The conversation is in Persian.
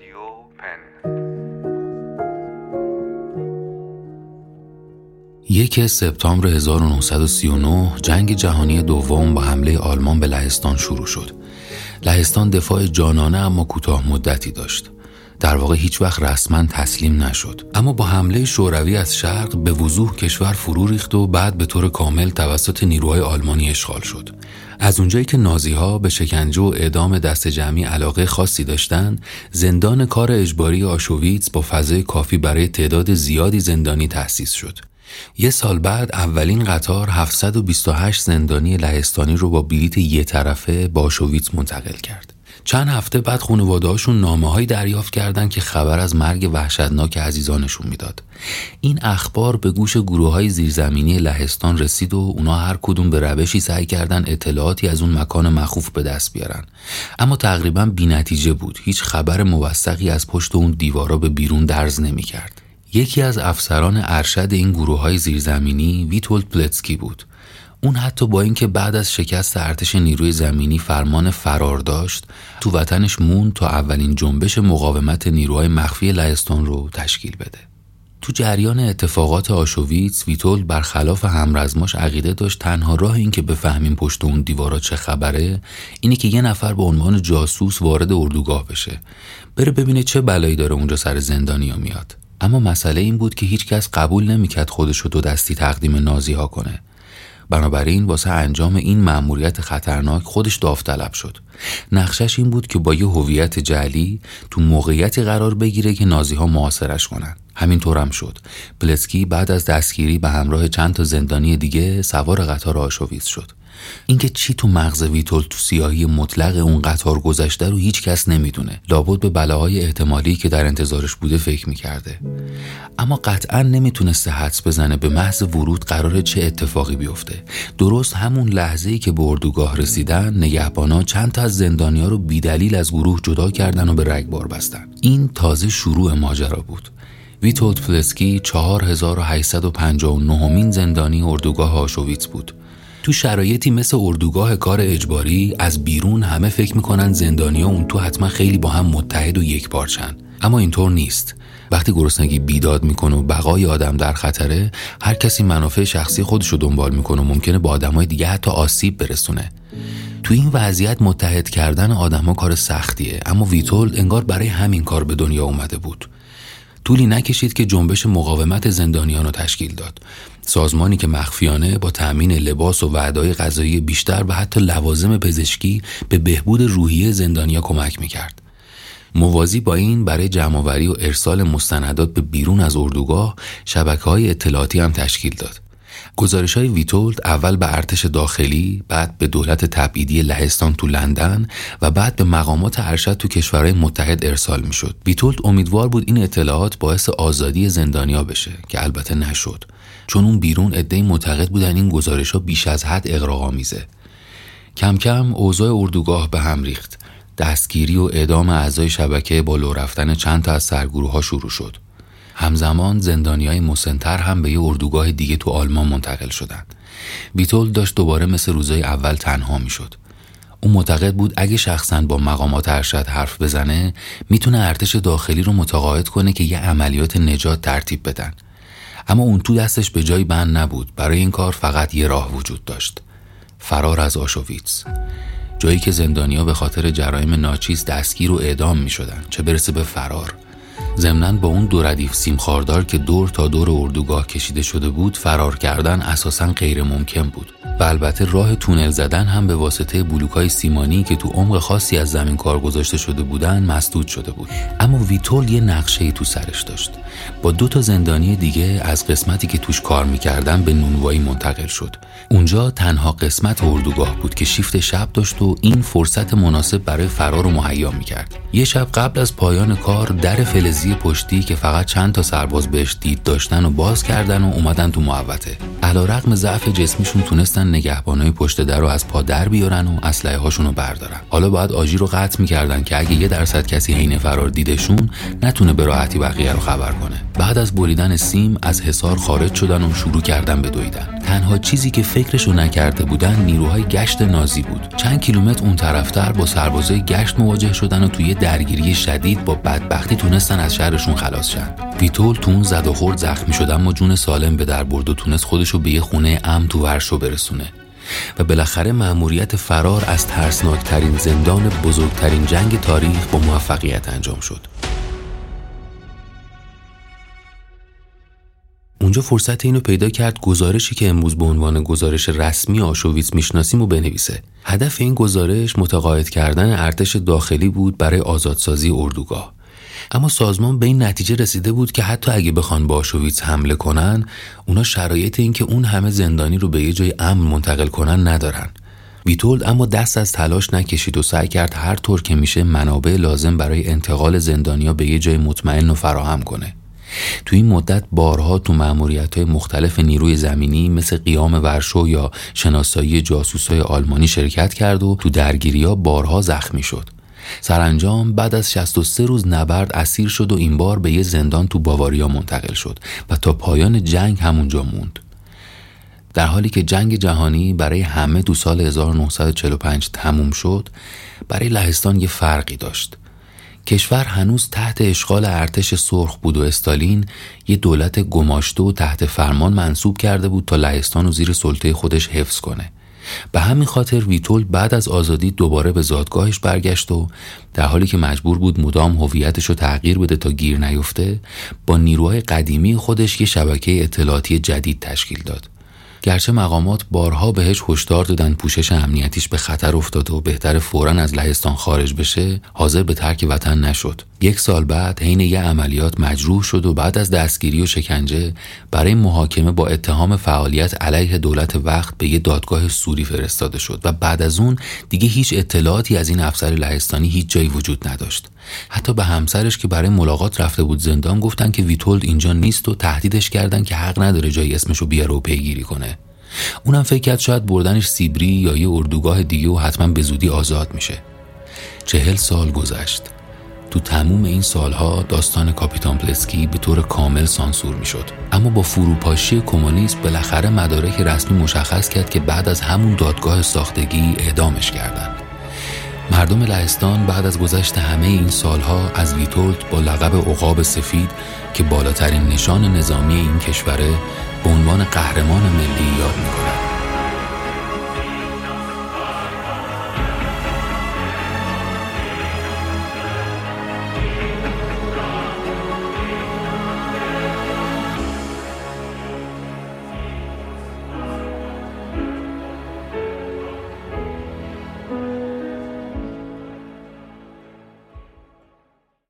رادیو پن یک سپتامبر 1939 جنگ جهانی دوم با حمله آلمان به لهستان شروع شد. لهستان دفاع جانانه اما کوتاه مدتی داشت. در واقع هیچ وقت رسما تسلیم نشد اما با حمله شوروی از شرق به وضوح کشور فرو ریخت و بعد به طور کامل توسط نیروهای آلمانی اشغال شد از اونجایی که نازی ها به شکنجه و اعدام دست جمعی علاقه خاصی داشتند زندان کار اجباری آشویتس با فضای کافی برای تعداد زیادی زندانی تأسیس شد. یه سال بعد اولین قطار 728 زندانی لهستانی رو با بلیت یه طرفه با آشویتس منتقل کرد. چند هفته بعد خانواده‌هاشون نامه دریافت کردند که خبر از مرگ وحشتناک عزیزانشون می‌داد. این اخبار به گوش گروه های زیرزمینی لهستان رسید و اونا هر کدوم به روشی سعی کردن اطلاعاتی از اون مکان مخوف به دست بیارن. اما تقریبا بینتیجه بود. هیچ خبر موثقی از پشت اون دیوارا به بیرون درز نمی‌کرد. یکی از افسران ارشد این گروه های زیرزمینی ویتولد پیلتسکی بود. اون حتی با اینکه بعد از شکست ارتش نیروی زمینی فرمان فرار داشت تو وطنش موند تا اولین جنبش مقاومت نیروهای مخفی لهستان رو تشکیل بده. تو جریان اتفاقات آشویتس ویتولد برخلاف همرزماش عقیده داشت تنها راه این که بفهمیم پشت اون دیوارا چه خبره اینه که یه نفر به عنوان جاسوس وارد اردوگاه بشه. بره ببینه چه بلایی داره اونجا سر زندانیا میاد. اما مسئله این بود که هیچکس قبول نمی‌کرد خودش رو دو دستی تقدیم نازی ها کنه. بنابراین واسه انجام این مأموریت خطرناک خودش داوطلب شد. نقشش این بود که با یه هویت جعلی تو موقعیتی قرار بگیره که نازی ها معاصرش کنن. همینطورم شد. پلسکی بعد از دستگیری به همراه چند تا زندانی دیگه سوار قطار آشویتس شد. اینکه چی تو مغز ویتول تو سیاهی مطلق اون قطار گذشته رو هیچ کس نمی‌دونه. لابد به بلاهای احتمالی که در انتظارش بوده فکر می‌کرده. اما قطعا نمی‌تونسته حدس بزنه به محض ورود قرار چه اتفاقی بیفته. درست همون لحظه ای که به اردوگاه رسیدن نگهبانا چند تا از زندانیا رو بیدلیل از گروه جدا کردن و به رگبار بستن. این تازه شروع ماجرا بود. ویتولد فلسکی 4859 مین زندانی اردوگاه آشویتس بود. تو شرایطی مثل اردوگاه کار اجباری از بیرون همه فکر می‌کنن زندانیا اون تو حتما خیلی با هم متحد و یک پارچن. اما اینطور نیست. وقتی گرسنگی بیداد می‌کنه و بقای آدم در خطره هر کسی منافع شخصی خودش رو دنبال می‌کنه و ممکنه با آدمای دیگه حتی آسیب برسونه. تو این وضعیت متحد کردن آدما کار سختیه اما ویتول انگار برای همین کار به دنیا اومده بود. طولی نکشید که جنبش مقاومت زندانیان رو تشکیل داد. سازمانی که مخفیانه با تأمین لباس و وعدای غذایی بیشتر و حتی لوازم پزشکی به بهبود روحیه زندانیا کمک می‌کرد. موازی با این برای جمعآوری و ارسال مستندات به بیرون از اردوگاه شبکه های اطلاعاتی هم تشکیل داد. گزارش های ویتولد اول به ارتش داخلی بعد به دولت تبعیدی لهستان تو لندن و بعد به مقامات ارشد تو کشورهای متحد ارسال می شد ویتولد امیدوار بود این اطلاعات باعث آزادی زندانیا بشه که البته نشد. چون اون بیرون عدهای معتقد بودن این گزارش ها بیش از حد اقراق‌آمیزه کم کم اوضاع اردوگاه به هم ریخت. دستگیری و اعدام اعضای شبکه با رفتن چند تا از سرگروه ها شروع شد. همزمان زندانی های مسنتر هم به یه اردوگاه دیگه تو آلمان منتقل شدند. ویتول داشت دوباره مثل روزای اول تنها می‌شد. او معتقد بود اگه شخصا با مقامات ارشد حرف بزنه می‌تونه ارتش داخلی رو متقاعد کنه که یه عملیات نجات ترتیب بدن. اما اون تو دستش به جای بند نبود برای این کار فقط یه راه وجود داشت. فرار از آشویتس. جایی که زندانیا به خاطر جرایم ناچیز دستگیر و اعدام می شدن. چه برسه به فرار. ضمنا با اون دو ردیف سیم خاردار که دور تا دور اردوگاه کشیده شده بود فرار کردن اساسا غیر ممکن بود. و البته راه تونل زدن هم به واسطه بلوکای سیمانی که تو عمق خاصی از زمین کار گذاشته شده بودن مسدود شده بود. اما ویتول یه نقشه تو سرش داشت. با دو تا زندانی دیگه از قسمتی که توش کار می‌کردن به نونوایی منتقل شد. اونجا تنها قسمت اردوگاه بود که شیفت شب داشت و این فرصت مناسب برای فرار رو مهیا می‌کرد. یه شب قبل از پایان کار در فلزی مرزی پشتی که فقط چند تا سرباز بهش دید داشتن و باز کردن و اومدن تو محوطه. علا رقم ضعف جسمیشون تونستن نگهبانای پشت در رو از پا در بیارن و اسلحه هاشون رو بردارن. حالا باید آژی رو قطع می‌کردن که اگه یه درصد کسی حین فرار دیدشون نتونه به راحتی بقیه رو خبر کنه. بعد از بریدن سیم از حصار خارج شدن و شروع کردن به دویدن. تنها چیزی که فکرشو نکرده بودن نیروهای گشت نازی بود. چند کیلومتر اون طرفتر با سربازای گشت مواجه شدن و توی درگیری شدید با بدبختی تونستن از شهرشون خلاص شن. ویتول تو اون زد و خورد زخمی شدن اما جون سالم به در برد و تونست خودشو به یه خونه ام تو ورشو برسونه. و بالاخره مأموریت فرار از ترسناکترین زندان بزرگترین جنگ تاریخ با موفقیت انجام شد. اونجا فرصت اینو پیدا کرد گزارشی که امروز به عنوان گزارش رسمی آشویتس می‌شناسیم و بنویسه. هدف این گزارش متقاعد کردن ارتش داخلی بود برای آزادسازی اردوگاه. اما سازمان به این نتیجه رسیده بود که حتی اگه بخوان با حمله کنن اونا شرایط این که اون همه زندانی رو به یه جای امن منتقل کنن ندارن. ویتولد اما دست از تلاش نکشید و سعی کرد هر طور که میشه منابع لازم برای انتقال زندانیا به یه جای مطمئن و فراهم کنه. تو این مدت بارها تو معمولیت های مختلف نیروی زمینی مثل قیام ورشو یا شناسایی جاسوسای آلمانی شرکت کرد و تو درگیری ها بارها زخمی شد. سرانجام بعد از 63 روز نبرد اسیر شد و این بار به یه زندان تو باواریا منتقل شد و تا پایان جنگ همونجا موند. در حالی که جنگ جهانی برای همه دو سال 1945 تموم شد برای لهستان یه فرقی داشت. کشور هنوز تحت اشغال ارتش سرخ بود و استالین یه دولت گماشته و تحت فرمان منصوب کرده بود تا لهستان و زیر سلطه خودش حفظ کنه. به همین خاطر ویتول بعد از آزادی دوباره به زادگاهش برگشت و در حالی که مجبور بود مدام هویتش رو تغییر بده تا گیر نیفته با نیروهای قدیمی خودش یه شبکه اطلاعاتی جدید تشکیل داد. گرچه مقامات بارها بهش هشدار دادن پوشش امنیتیش به خطر افتاده و بهتر فورا از لهستان خارج بشه حاضر به ترک وطن نشد. یک سال بعد حین یه عملیات مجروح شد و بعد از دستگیری و شکنجه برای محاکمه با اتهام فعالیت علیه دولت وقت به یه دادگاه سوری فرستاده شد و بعد از اون دیگه هیچ اطلاعاتی از این افسر لهستانی هیچ جایی وجود نداشت. حتی به همسرش که برای ملاقات رفته بود زندان گفتن که ویتولد اینجا نیست و تهدیدش کردن که حق نداره جای اسمشو بیاره و پیگیری کنه. اونم فکر کرد شاید بردنش سیبری یا یه اردوگاه دیگه و حتما به زودی آزاد میشه. چهل سال گذشت. تو تموم این سالها داستان کاپیتان پلسکی به طور کامل سانسور می‌شد. اما با فروپاشی کمونیسم بالاخره مدارک رسمی مشخص کرد که بعد از همون دادگاه ساختگی اعدامش کردند مردم لهستان بعد از گذشت همه این سالها از ویتولت با لقب عقاب سفید که بالاترین نشان نظامی این کشوره به عنوان قهرمان ملی یاد می‌کنند.